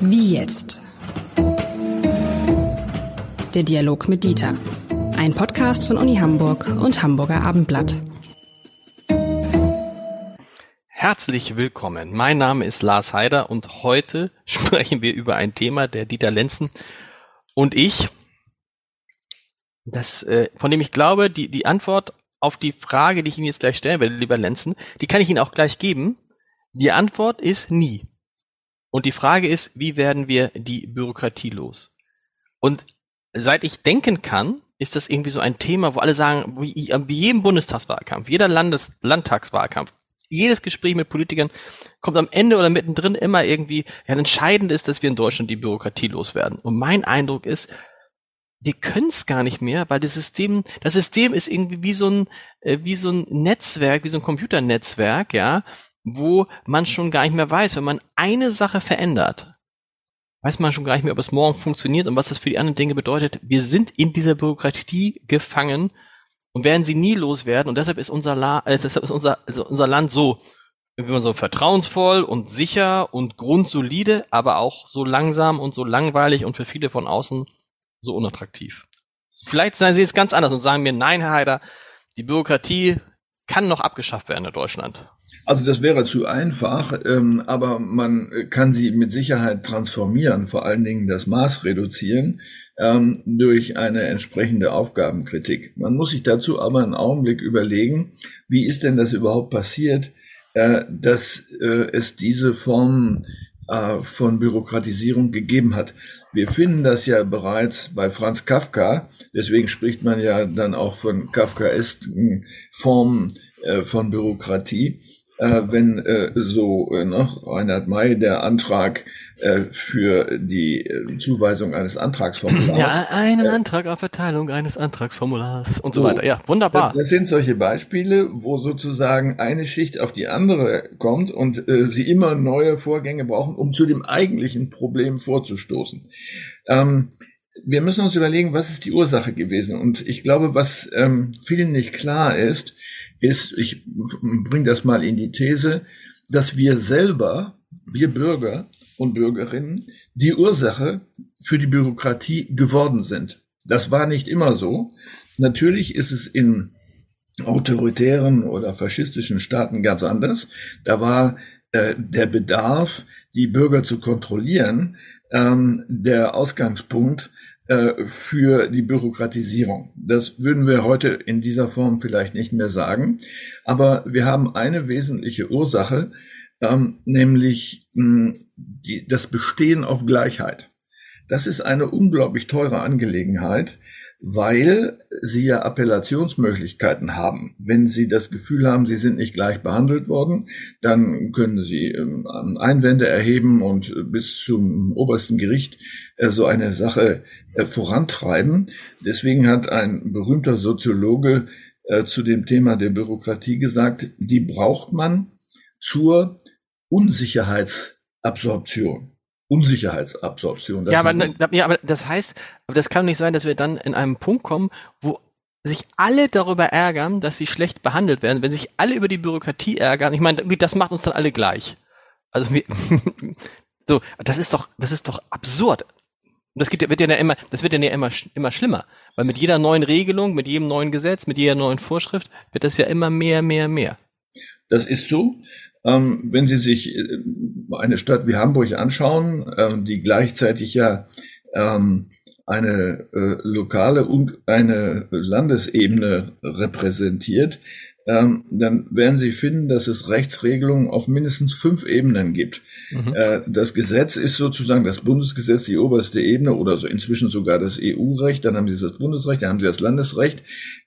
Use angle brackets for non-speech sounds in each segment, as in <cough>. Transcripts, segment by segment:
Wie jetzt? Der Dialog mit Dieter. Ein Podcast von Uni Hamburg und Hamburger Abendblatt. Herzlich willkommen. Mein Name ist Lars Heider und heute <laughs> sprechen wir über ein Thema, der Dieter Lenzen und ich, das, äh, von dem ich glaube, die, die Antwort auf die Frage, die ich Ihnen jetzt gleich stellen werde, lieber Lenzen, die kann ich Ihnen auch gleich geben. Die Antwort ist nie. Und die Frage ist, wie werden wir die Bürokratie los? Und seit ich denken kann, ist das irgendwie so ein Thema, wo alle sagen, wie, jedem Bundestagswahlkampf, jeder Landes Landtagswahlkampf, jedes Gespräch mit Politikern kommt am Ende oder mittendrin immer irgendwie, ja, entscheidend ist, dass wir in Deutschland die Bürokratie loswerden. Und mein Eindruck ist, wir können es gar nicht mehr, weil das System, das System ist irgendwie wie so ein, äh, wie so ein Netzwerk, wie so ein Computernetzwerk, ja, wo man schon gar nicht mehr weiß, wenn man eine Sache verändert, weiß man schon gar nicht mehr, ob es morgen funktioniert und was das für die anderen Dinge bedeutet. Wir sind in dieser Bürokratie gefangen und werden sie nie loswerden. Und deshalb ist unser, La äh, deshalb ist unser, also unser Land so, wie man so vertrauensvoll und sicher und grundsolide, aber auch so langsam und so langweilig und für viele von außen so unattraktiv. Vielleicht seien sie jetzt ganz anders und sagen mir, nein, Herr Heider, die Bürokratie kann noch abgeschafft werden in Deutschland. Also das wäre zu einfach, ähm, aber man kann sie mit Sicherheit transformieren, vor allen Dingen das Maß reduzieren ähm, durch eine entsprechende Aufgabenkritik. Man muss sich dazu aber einen Augenblick überlegen, wie ist denn das überhaupt passiert, äh, dass äh, es diese Form äh, von Bürokratisierung gegeben hat. Wir finden das ja bereits bei Franz Kafka, deswegen spricht man ja dann auch von kafkaesken Formen äh, von Bürokratie äh, wenn äh, so äh, ne, Reinhard May der Antrag äh, für die äh, Zuweisung eines Antragsformulars. Ja, einen äh, Antrag auf Verteilung eines Antragsformulars und so, so weiter. Ja, wunderbar. Das, das, sind solche Beispiele, wo sozusagen eine Schicht auf die andere kommt und äh, sie immer neue Vorgänge brauchen, um zu dem eigentlichen Problem vorzustoßen. Ähm, wir müssen uns überlegen, was ist die Ursache gewesen? Und ich glaube, was ähm, vielen nicht klar ist, ist, ich bringe das mal in die These, dass wir selber, wir Bürger und Bürgerinnen, die Ursache für die Bürokratie geworden sind. Das war nicht immer so. Natürlich ist es in autoritären oder faschistischen Staaten ganz anders. Da war äh, der Bedarf, die Bürger zu kontrollieren, ähm, der Ausgangspunkt äh, für die Bürokratisierung. Das würden wir heute in dieser Form vielleicht nicht mehr sagen. Aber wir haben eine wesentliche Ursache, ähm, nämlich mh, die, das Bestehen auf Gleichheit. Das ist eine unglaublich teure Angelegenheit, weil sie ja Appellationsmöglichkeiten haben. Wenn sie das Gefühl haben, sie sind nicht gleich behandelt worden, dann können sie ähm, Einwände erheben und bis zum obersten Gericht äh, so eine Sache äh, vorantreiben. Deswegen hat ein berühmter Soziologe äh, zu dem Thema der Bürokratie gesagt, die braucht man zur Unsicherheitsabsorption. Unsicherheitsabsorption. Ja aber, ja, aber das heißt, aber das kann nicht sein, dass wir dann in einem Punkt kommen, wo sich alle darüber ärgern, dass sie schlecht behandelt werden, wenn sich alle über die Bürokratie ärgern. Ich meine, das macht uns dann alle gleich. Also wir, <laughs> so, das ist doch, das ist doch absurd. Das geht, wird ja immer, das wird ja immer, immer schlimmer, weil mit jeder neuen Regelung, mit jedem neuen Gesetz, mit jeder neuen Vorschrift wird das ja immer mehr, mehr, mehr. Das ist so. Ähm, wenn Sie sich äh, eine Stadt wie Hamburg anschauen, äh, die gleichzeitig ja ähm, eine äh, lokale und eine Landesebene repräsentiert, ähm, dann werden Sie finden, dass es Rechtsregelungen auf mindestens fünf Ebenen gibt. Mhm. Äh, das Gesetz ist sozusagen das Bundesgesetz, die oberste Ebene oder so inzwischen sogar das EU-Recht, dann haben Sie das Bundesrecht, dann haben Sie das Landesrecht,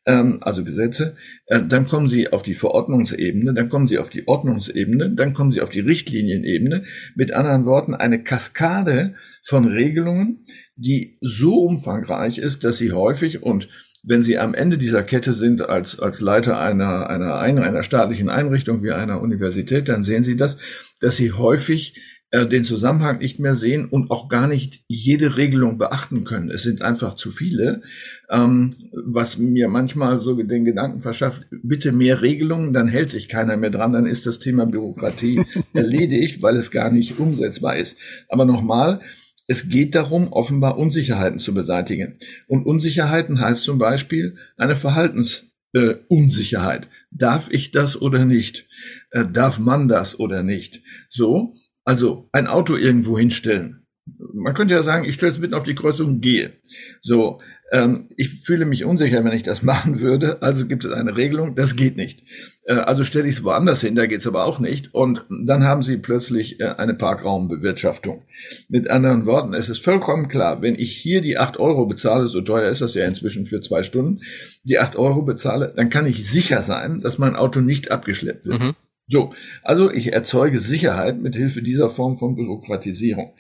ähm, also Gesetze, äh, dann kommen Sie auf die Verordnungsebene, dann kommen Sie auf die Ordnungsebene, dann kommen Sie auf die Richtlinienebene. Mit anderen Worten, eine Kaskade von Regelungen, die so umfangreich ist, dass sie häufig und wenn Sie am Ende dieser Kette sind als, als Leiter einer, einer, einer staatlichen Einrichtung wie einer Universität, dann sehen Sie das, dass Sie häufig äh, den Zusammenhang nicht mehr sehen und auch gar nicht jede Regelung beachten können. Es sind einfach zu viele, ähm, was mir manchmal so den Gedanken verschafft, bitte mehr Regelungen, dann hält sich keiner mehr dran, dann ist das Thema Bürokratie <laughs> erledigt, weil es gar nicht umsetzbar ist. Aber nochmal, es geht darum, offenbar Unsicherheiten zu beseitigen. Und Unsicherheiten heißt zum Beispiel eine Verhaltensunsicherheit. Äh, darf ich das oder nicht? Äh, darf man das oder nicht? So, also ein Auto irgendwo hinstellen. Man könnte ja sagen, ich stelle es mitten auf die Kreuzung und gehe. So, ähm, ich fühle mich unsicher, wenn ich das <laughs> machen würde. Also gibt es eine Regelung, das geht nicht. Äh, also stelle ich es woanders hin, da geht es aber auch nicht. Und dann haben Sie plötzlich äh, eine Parkraumbewirtschaftung. Mit anderen Worten, es ist vollkommen klar, wenn ich hier die acht Euro bezahle, so teuer ist das ja inzwischen für zwei Stunden, die acht Euro bezahle, dann kann ich sicher sein, dass mein Auto nicht abgeschleppt wird. Mhm. So, also ich erzeuge Sicherheit mit Hilfe dieser Form von Bürokratisierung.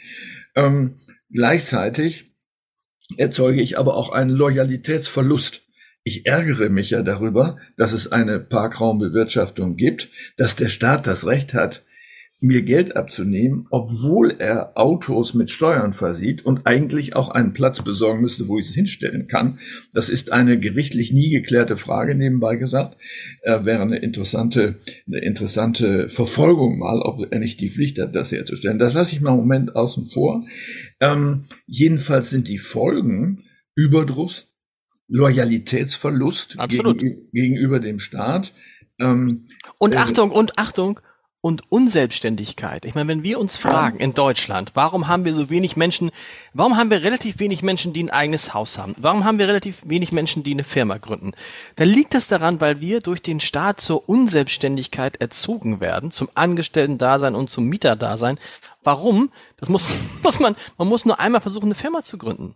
Ähm, gleichzeitig erzeuge ich aber auch einen Loyalitätsverlust. Ich ärgere mich ja darüber, dass es eine Parkraumbewirtschaftung gibt, dass der Staat das Recht hat, mir Geld abzunehmen, obwohl er Autos mit Steuern versieht und eigentlich auch einen Platz besorgen müsste, wo ich es hinstellen kann. Das ist eine gerichtlich nie geklärte Frage, nebenbei gesagt. Äh, wäre eine interessante, eine interessante Verfolgung mal, ob er nicht die Pflicht hat, das herzustellen. Das lasse ich mal im Moment außen vor. Ähm, jedenfalls sind die Folgen Überdruss, Loyalitätsverlust gegenüber, gegenüber dem Staat. Ähm, und äh, Achtung, und Achtung, und Unselbstständigkeit. Ich meine, wenn wir uns fragen in Deutschland, warum haben wir so wenig Menschen, warum haben wir relativ wenig Menschen, die ein eigenes Haus haben? Warum haben wir relativ wenig Menschen, die eine Firma gründen? Dann liegt das daran, weil wir durch den Staat zur Unselbstständigkeit erzogen werden, zum Angestellten-Dasein und zum Mieter-Dasein. Warum? Das muss, <laughs> muss man, man muss nur einmal versuchen, eine Firma zu gründen.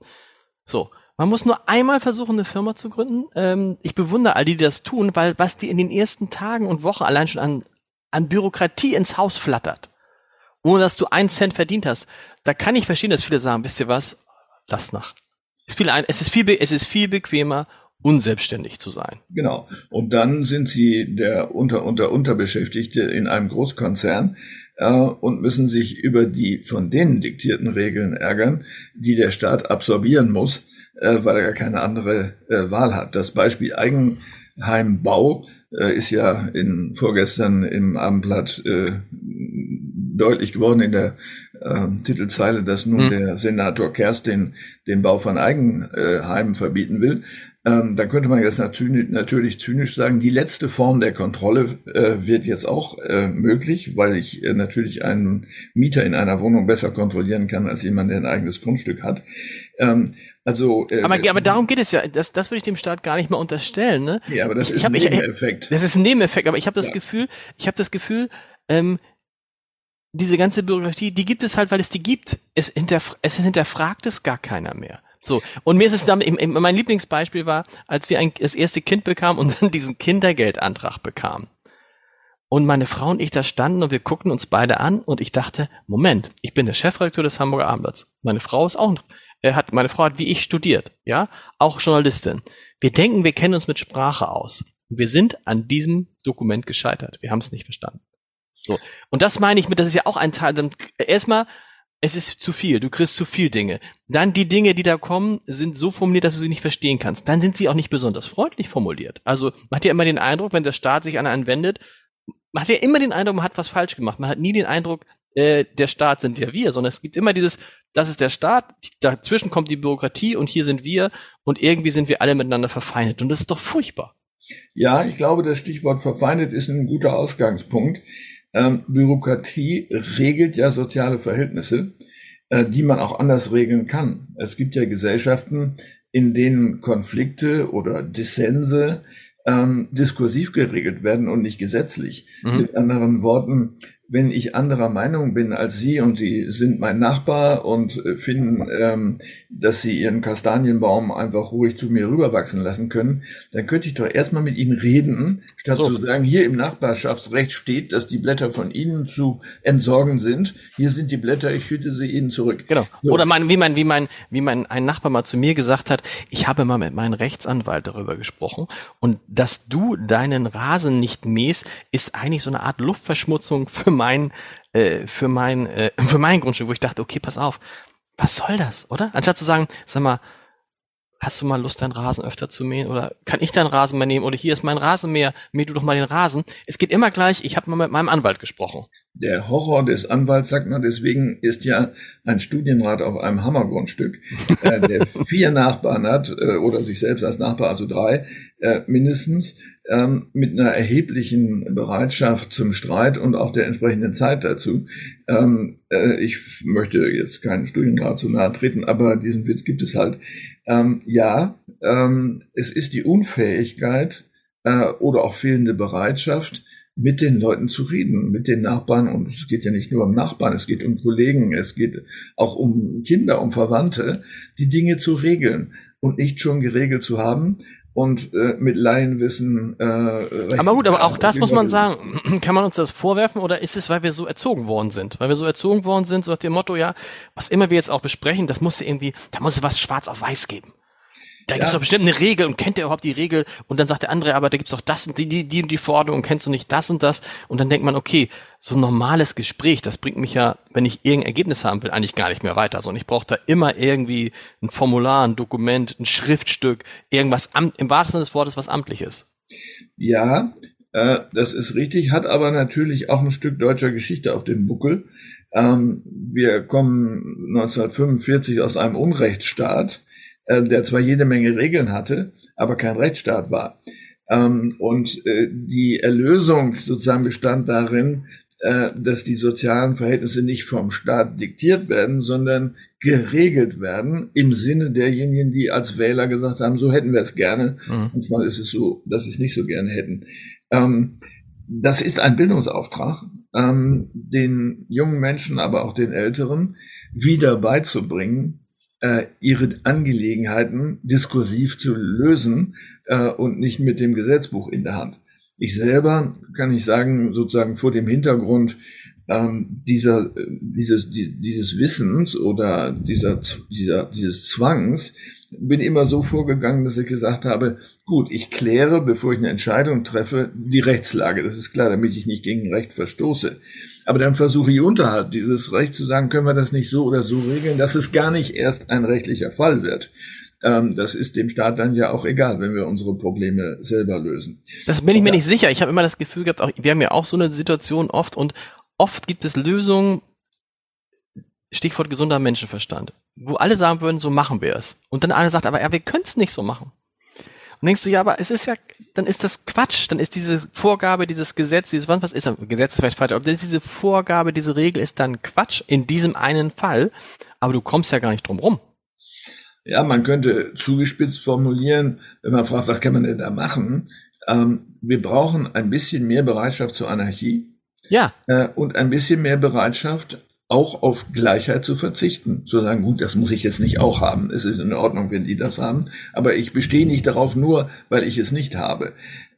So. Man muss nur einmal versuchen, eine Firma zu gründen. Ähm, ich bewundere all die, die das tun, weil was die in den ersten Tagen und Wochen allein schon an an Bürokratie ins Haus flattert, ohne dass du einen Cent verdient hast, da kann ich verstehen, dass viele sagen, wisst ihr was, lasst nach. Es ist viel, es ist viel, es ist viel bequemer, unselbstständig zu sein. Genau. Und dann sind sie der unter unter Unterbeschäftigte in einem Großkonzern äh, und müssen sich über die von denen diktierten Regeln ärgern, die der Staat absorbieren muss, äh, weil er gar keine andere äh, Wahl hat. Das Beispiel Eigen Heimbau äh, ist ja in vorgestern im Abendblatt äh, deutlich geworden in der äh, Titelzeile, dass nun hm. der Senator Kerstin den Bau von Eigenheimen verbieten will. Ähm, dann könnte man jetzt natürlich, natürlich zynisch sagen, die letzte Form der Kontrolle äh, wird jetzt auch äh, möglich, weil ich äh, natürlich einen Mieter in einer Wohnung besser kontrollieren kann als jemand, der ein eigenes Grundstück hat. Ähm, also, äh, aber, aber darum geht es ja. Das, das würde ich dem Staat gar nicht mal unterstellen. Ne? Ja, aber das ich, ist ein Nebeneffekt. das ist ein Nebeneffekt. Aber ich habe das ja. Gefühl, ich habe das Gefühl, ähm, diese ganze Bürokratie, die gibt es halt, weil es die gibt. Es, hinterf es hinterfragt es gar keiner mehr. So, und mir ist es damit, mein Lieblingsbeispiel war, als wir ein, das erste Kind bekamen und <laughs> dann diesen Kindergeldantrag bekamen. Und meine Frau und ich da standen und wir guckten uns beide an und ich dachte, Moment, ich bin der Chefredakteur des Hamburger Abendblatts. Meine Frau ist auch er hat, meine Frau hat wie ich studiert, ja, auch Journalistin. Wir denken, wir kennen uns mit Sprache aus. Wir sind an diesem Dokument gescheitert. Wir haben es nicht verstanden. So. Und das meine ich mit, das ist ja auch ein Teil, dann erstmal, es ist zu viel, du kriegst zu viel Dinge. Dann die Dinge, die da kommen, sind so formuliert, dass du sie nicht verstehen kannst. Dann sind sie auch nicht besonders freundlich formuliert. Also man hat ja immer den Eindruck, wenn der Staat sich an einen wendet, man hat ja immer den Eindruck, man hat was falsch gemacht. Man hat nie den Eindruck, äh, der Staat sind ja wir, sondern es gibt immer dieses, das ist der Staat, dazwischen kommt die Bürokratie und hier sind wir und irgendwie sind wir alle miteinander verfeindet und das ist doch furchtbar. Ja, ich glaube, das Stichwort verfeindet ist ein guter Ausgangspunkt. Ähm, Bürokratie regelt ja soziale Verhältnisse, äh, die man auch anders regeln kann. Es gibt ja Gesellschaften, in denen Konflikte oder Dissense ähm, diskursiv geregelt werden und nicht gesetzlich. Mhm. Mit anderen Worten, wenn ich anderer Meinung bin als Sie und Sie sind mein Nachbar und äh, finden, ähm, dass Sie Ihren Kastanienbaum einfach ruhig zu mir rüberwachsen lassen können, dann könnte ich doch erstmal mit Ihnen reden, statt so. zu sagen, hier im Nachbarschaftsrecht steht, dass die Blätter von Ihnen zu entsorgen sind. Hier sind die Blätter, ich schütte sie Ihnen zurück. Genau. So. Oder mein, wie mein, wie mein, wie mein ein Nachbar mal zu mir gesagt hat, ich habe mal mit meinem Rechtsanwalt darüber gesprochen und dass du deinen Rasen nicht mähst, ist eigentlich so eine Art Luftverschmutzung für mein, äh, für mein, äh, <laughs> für mein Grundstück, wo ich dachte, okay, pass auf, was soll das, oder? Anstatt zu sagen, sag mal, hast du mal Lust, deinen Rasen öfter zu mähen? Oder kann ich deinen Rasenmäher nehmen? Oder hier ist mein Rasenmäher, mäh du doch mal den Rasen. Es geht immer gleich, ich habe mal mit meinem Anwalt gesprochen. Der Horror des Anwalts, sagt man, deswegen ist ja ein Studienrat auf einem Hammergrundstück, äh, der <laughs> vier Nachbarn hat, äh, oder sich selbst als Nachbar, also drei äh, mindestens, ähm, mit einer erheblichen Bereitschaft zum Streit und auch der entsprechenden Zeit dazu. Ähm, äh, ich möchte jetzt keinen Studienrat zu nahe treten, aber diesen Witz gibt es halt. Ähm, ja, ähm, es ist die Unfähigkeit äh, oder auch fehlende Bereitschaft, mit den Leuten zu reden, mit den Nachbarn. Und es geht ja nicht nur um Nachbarn, es geht um Kollegen, es geht auch um Kinder, um Verwandte, die Dinge zu regeln und nicht schon geregelt zu haben und äh, mit Laienwissen. Äh, aber gut, aber auch das muss man sagen. <clears throat> Kann man uns das vorwerfen oder ist es, weil wir so erzogen worden sind? Weil wir so erzogen worden sind, so nach dem Motto, ja, was immer wir jetzt auch besprechen, das muss irgendwie, da muss es was schwarz auf weiß geben. Da gibt's ja. doch bestimmt eine Regel und kennt ihr überhaupt die Regel? Und dann sagt der andere, aber da gibt's doch das und die, die, die und die Forderung und kennst du nicht das und das? Und dann denkt man, okay, so ein normales Gespräch, das bringt mich ja, wenn ich irgendein Ergebnis haben will, eigentlich gar nicht mehr weiter. Sondern ich brauche da immer irgendwie ein Formular, ein Dokument, ein Schriftstück, irgendwas im wahrsten Sinne des Wortes was amtliches. Ja, äh, das ist richtig, hat aber natürlich auch ein Stück deutscher Geschichte auf dem Buckel. Ähm, wir kommen 1945 aus einem Unrechtsstaat äh, der zwar jede Menge Regeln hatte, aber kein Rechtsstaat war. Ähm, und äh, die Erlösung sozusagen bestand darin, äh, dass die sozialen Verhältnisse nicht vom Staat diktiert werden, sondern geregelt werden im Sinne derjenigen, die als Wähler gesagt haben, so hätten wir es gerne. Mhm. Manchmal ist es so, dass sie es nicht so gerne hätten. Ähm, das ist ein Bildungsauftrag, ähm, den jungen Menschen, aber auch den Älteren wieder beizubringen, äh, ihre Angelegenheiten diskursiv zu lösen äh, und nicht mit dem Gesetzbuch in der Hand. Ich selber kann ich sagen, sozusagen vor dem Hintergrund ähm, dieser, dieses, dieses Wissens oder dieser, dieser, dieses Zwangs, bin immer so vorgegangen, dass ich gesagt habe, gut, ich kläre, bevor ich eine Entscheidung treffe, die Rechtslage. Das ist klar, damit ich nicht gegen Recht verstoße. Aber dann versuche ich unterhalb dieses Rechts zu sagen, können wir das nicht so oder so regeln, dass es gar nicht erst ein rechtlicher Fall wird. Ähm, das ist dem Staat dann ja auch egal, wenn wir unsere Probleme selber lösen. Das bin ich mir nicht sicher. Ich habe immer das Gefühl gehabt, auch, wir haben ja auch so eine Situation oft und oft gibt es Lösungen, Stichwort gesunder Menschenverstand, wo alle sagen würden, so machen wir es. Und dann einer sagt, aber ja, wir können es nicht so machen. Und denkst du, ja, aber es ist ja, dann ist das Quatsch, dann ist diese Vorgabe, dieses Gesetz, dieses, was ist das? Gesetz ist vielleicht falsch, aber diese Vorgabe, diese Regel ist dann Quatsch in diesem einen Fall, aber du kommst ja gar nicht drum rum. Ja, man könnte zugespitzt formulieren, wenn man fragt, was kann man denn da machen? Ähm, wir brauchen ein bisschen mehr Bereitschaft zur Anarchie. Ja. Äh, und ein bisschen mehr Bereitschaft, auch auf Gleichheit zu verzichten. Zu sagen, gut, das muss ich jetzt nicht auch haben. Es ist in Ordnung, wenn die das haben. Aber ich bestehe nicht darauf nur, weil ich es nicht habe.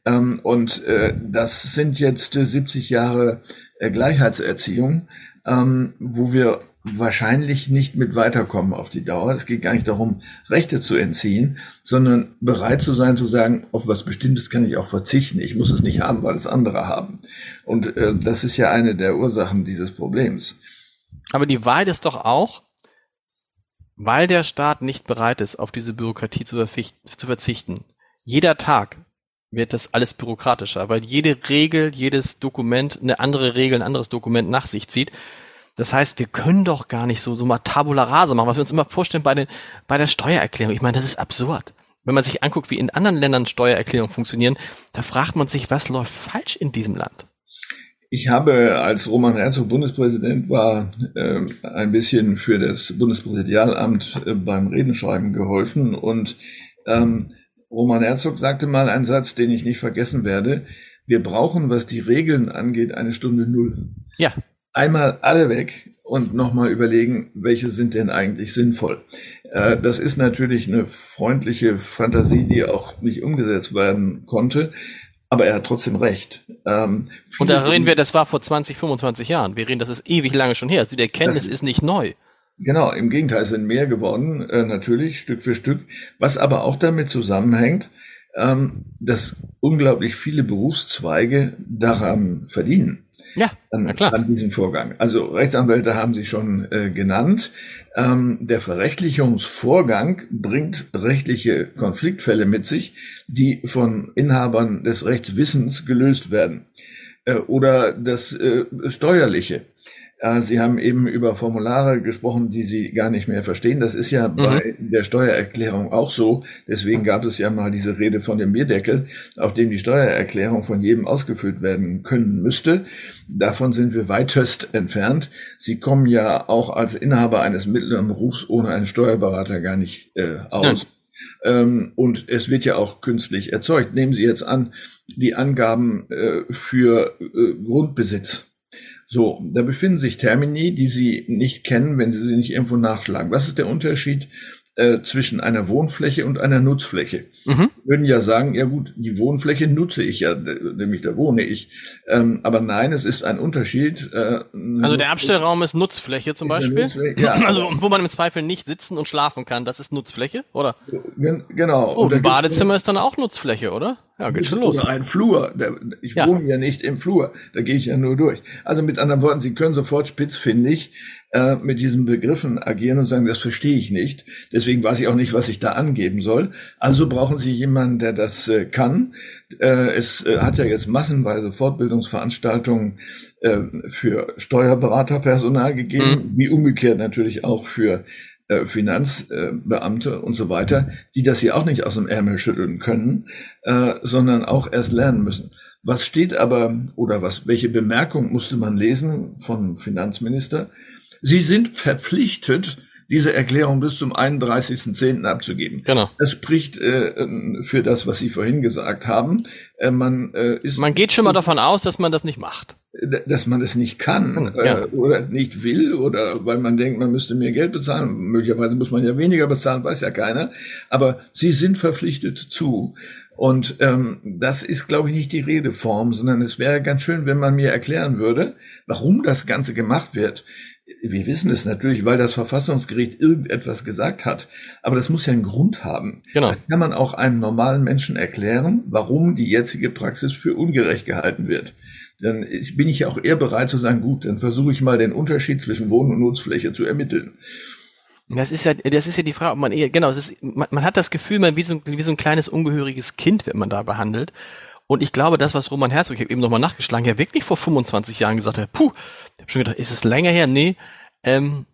Ähm, und äh, das sind jetzt äh, 70 Jahre äh, Gleichheitserziehung, ähm, wo wir wahrscheinlich nicht mit weiterkommen auf die Dauer. Es geht gar nicht darum, Rechte zu entziehen, sondern bereit zu sein, zu sagen, auf was Bestimmtes kann ich auch verzichten. Ich muss es nicht haben, weil es andere haben. Und äh, das ist ja eine der Ursachen dieses Problems. Aber die Wahrheit ist doch auch, weil der Staat nicht bereit ist, auf diese Bürokratie zu, zu verzichten. Jeder Tag wird das alles bürokratischer, weil jede Regel, jedes Dokument eine andere Regel, ein anderes Dokument nach sich zieht. Das heißt, wir können doch gar nicht so, so mal Tabula rasa machen, was wir uns immer vorstellen bei, den, bei der Steuererklärung. Ich meine, das ist absurd. Wenn man sich anguckt, wie in anderen Ländern Steuererklärungen funktionieren, da fragt man sich, was läuft falsch in diesem Land? Ich habe, als Roman Herzog Bundespräsident war, äh, ein bisschen für das Bundespräsidialamt äh, beim Redenschreiben geholfen. Und ähm, Roman Herzog sagte mal einen Satz, den ich nicht vergessen werde. Wir brauchen, was die Regeln angeht, eine Stunde Null. Ja. Einmal alle weg und nochmal überlegen, welche sind denn eigentlich sinnvoll. Äh, das ist natürlich eine freundliche Fantasie, die auch nicht umgesetzt werden konnte. Aber er hat trotzdem recht. Ähm, und da reden wir, das war vor 20, 25 Jahren. Wir reden, das ist ewig lange schon her. Also die Erkenntnis ist nicht neu. Genau, im Gegenteil, es sind mehr geworden, äh, natürlich, Stück für Stück. Was aber auch damit zusammenhängt, dass unglaublich viele Berufszweige daran verdienen. ja, an, an diesem Vorgang. Also Rechtsanwälte haben Sie schon äh, genannt. Ähm, der Verrechtlichungsvorgang bringt rechtliche Konfliktfälle mit sich, die von Inhabern des Rechtswissens gelöst werden. Äh, oder das äh, Steuerliche. Sie haben eben über Formulare gesprochen, die Sie gar nicht mehr verstehen. Das ist ja mhm. bei der Steuererklärung auch so. Deswegen gab es ja mal diese Rede von dem Bierdeckel, auf dem die Steuererklärung von jedem ausgefüllt werden können müsste. Davon sind wir weitest entfernt. Sie kommen ja auch als Inhaber eines mittleren Berufs ohne einen Steuerberater gar nicht äh, aus. Ja. Ähm, und es wird ja auch künstlich erzeugt. Nehmen Sie jetzt an, die Angaben äh, für äh, Grundbesitz so, da befinden sich Termini, die Sie nicht kennen, wenn Sie sie nicht irgendwo nachschlagen. Was ist der Unterschied äh, zwischen einer Wohnfläche und einer Nutzfläche. Mhm. Würden ja sagen, ja gut, die Wohnfläche nutze ich ja, nämlich da wohne ich. Ähm, aber nein, es ist ein Unterschied. Äh, also der Abstellraum ist Nutzfläche zum Beispiel. Nutzfläche, ja, <laughs> also wo man im Zweifel nicht sitzen und schlafen kann, das ist Nutzfläche, oder? Genau. Oh, ein Badezimmer ist dann auch Nutzfläche, oder? Ja, geht schon los. Oder ein Flur. Ich ja. wohne ja nicht im Flur. Da gehe ich ja nur durch. Also mit anderen Worten, Sie können sofort spitzfindig äh, mit diesen Begriffen agieren und sagen, das verstehe ich nicht. Deswegen weiß ich auch nicht, was ich da angeben soll. Also brauchen Sie jemanden, der das äh, kann. Äh, es äh, hat ja jetzt massenweise Fortbildungsveranstaltungen äh, für Steuerberaterpersonal gegeben, mhm. wie umgekehrt natürlich auch für äh, Finanzbeamte und so weiter, die das hier auch nicht aus dem Ärmel schütteln können, sondern auch erst lernen müssen. Was steht aber oder was, welche Bemerkung musste man lesen vom Finanzminister? Sie sind verpflichtet, diese Erklärung bis zum 31.10. abzugeben. Genau. Das spricht äh, für das, was Sie vorhin gesagt haben. Äh, man äh, ist man geht schon mal davon aus, dass man das nicht macht. Dass man das nicht kann hm, ja. äh, oder nicht will oder weil man denkt, man müsste mehr Geld bezahlen. Möglicherweise muss man ja weniger bezahlen, weiß ja keiner. Aber Sie sind verpflichtet zu. Und ähm, das ist, glaube ich, nicht die Redeform, sondern es wäre ganz schön, wenn man mir erklären würde, warum das Ganze gemacht wird. Wir wissen es natürlich, weil das Verfassungsgericht irgendetwas gesagt hat. Aber das muss ja einen Grund haben. Genau. Das kann man auch einem normalen Menschen erklären, warum die jetzige Praxis für ungerecht gehalten wird. Dann bin ich ja auch eher bereit zu sagen, gut, dann versuche ich mal den Unterschied zwischen Wohn- und Nutzfläche zu ermitteln. Das ist ja, das ist ja die Frage, ob man eher, genau, ist, man, man hat das Gefühl, man wie so, wie so ein kleines ungehöriges Kind wird man da behandelt. Und ich glaube, das, was Roman Herzog, eben nochmal nachgeschlagen, ja wirklich vor 25 Jahren gesagt hat, puh, ich habe schon gedacht, ist es länger her? Nee, ähm,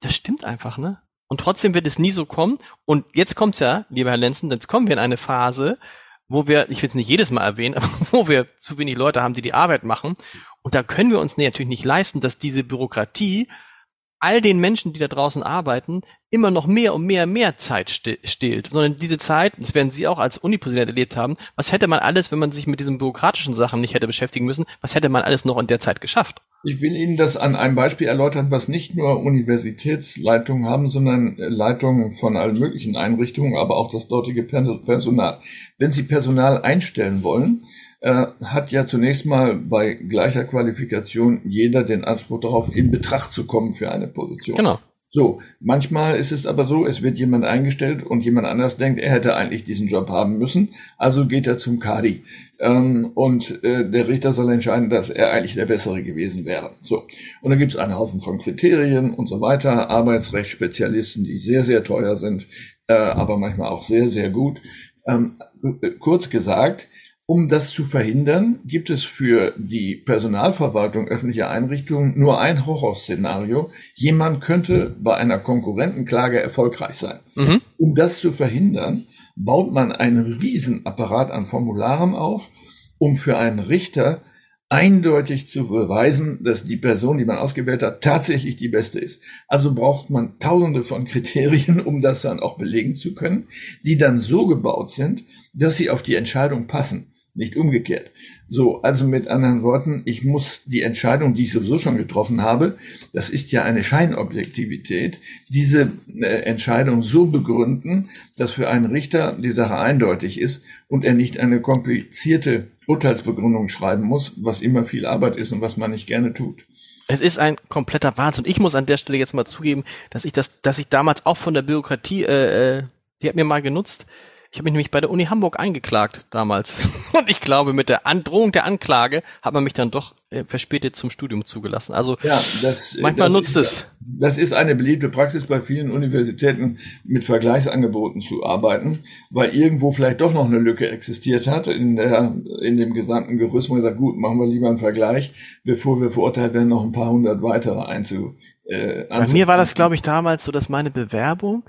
das stimmt einfach, ne? Und trotzdem wird es nie so kommen. Und jetzt kommt's ja, lieber Herr Lenzen, jetzt kommen wir in eine Phase, wo wir, ich will es nicht jedes Mal erwähnen, <laughs> aber wo wir zu wenig Leute haben, die die Arbeit machen. Und da können wir uns natürlich nicht leisten, dass diese Bürokratie all den Menschen, die da draußen arbeiten, immer noch mehr und mehr, mehr Zeit stillt. Sondern diese Zeit, das werden Sie auch als Unipräsident erlebt haben, was hätte man alles, wenn man sich mit diesen bürokratischen Sachen nicht hätte beschäftigen müssen, was hätte man alles noch in der Zeit geschafft? Ich will Ihnen das an einem Beispiel erläutern, was nicht nur Universitätsleitungen haben, sondern Leitungen von allen möglichen Einrichtungen, aber auch das dortige Personal. Wenn Sie Personal einstellen wollen, äh, hat ja zunächst mal bei gleicher Qualifikation jeder den Anspruch darauf, in Betracht zu kommen für eine Position. Genau. So, manchmal ist es aber so, es wird jemand eingestellt und jemand anders denkt, er hätte eigentlich diesen Job haben müssen, also geht er zum Kadi. Ähm, und äh, der Richter soll entscheiden, dass er eigentlich der Bessere gewesen wäre. So, und dann gibt es einen Haufen von Kriterien und so weiter, Arbeitsrechtsspezialisten, die sehr, sehr teuer sind, äh, aber manchmal auch sehr, sehr gut. Ähm, äh, kurz gesagt, um das zu verhindern, gibt es für die Personalverwaltung öffentlicher Einrichtungen nur ein Horrorszenario. Jemand könnte bei einer Konkurrentenklage erfolgreich sein. Mhm. Um das zu verhindern, baut man einen Riesenapparat an Formularen auf, um für einen Richter eindeutig zu beweisen, dass die Person, die man ausgewählt hat, tatsächlich die beste ist. Also braucht man tausende von Kriterien, um das dann auch belegen zu können, die dann so gebaut sind, dass sie auf die Entscheidung passen nicht umgekehrt. So, also mit anderen Worten, ich muss die Entscheidung, die ich sowieso schon getroffen habe, das ist ja eine Scheinobjektivität, diese äh, Entscheidung so begründen, dass für einen Richter die Sache eindeutig ist und er nicht eine komplizierte Urteilsbegründung schreiben muss, was immer viel Arbeit ist und was man nicht gerne tut. Es ist ein kompletter Wahnsinn. Ich muss an der Stelle jetzt mal zugeben, dass ich das, dass ich damals auch von der Bürokratie, äh, äh die hat mir mal genutzt, Ich habe mich nämlich bei der Uni Hamburg eingeklagt damals. <laughs> Und ich glaube, mit der Androhung der Anklage hat man mich dann doch äh, verspätet zum Studium zugelassen. Also ja, das, manchmal das nutzt ist, es. Das ist eine beliebte Praxis bei vielen Universitäten, mit Vergleichsangeboten zu arbeiten, weil irgendwo vielleicht doch noch eine Lücke existiert hat in, der, in dem gesamten Gerüst. Man sagt, gut, machen wir lieber einen Vergleich, bevor wir verurteilt werden, noch ein paar hundert weitere einzu. Äh, bei mir war das, glaube ich, damals so, dass meine Bewerbung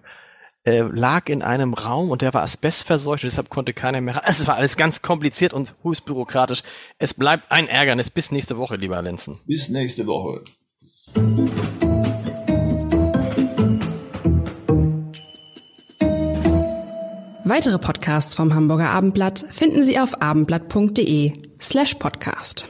äh, lag in einem Raum und der war asbestverseucht und deshalb konnte keiner mehr. Es war alles ganz kompliziert und höchst bürokratisch. Es bleibt ein Ärgernis. Bis nächste Woche, lieber Lenzen. Bis nächste Woche. Weitere Podcasts vom Hamburger Abendblatt finden Sie auf abendblatt.de slash podcast.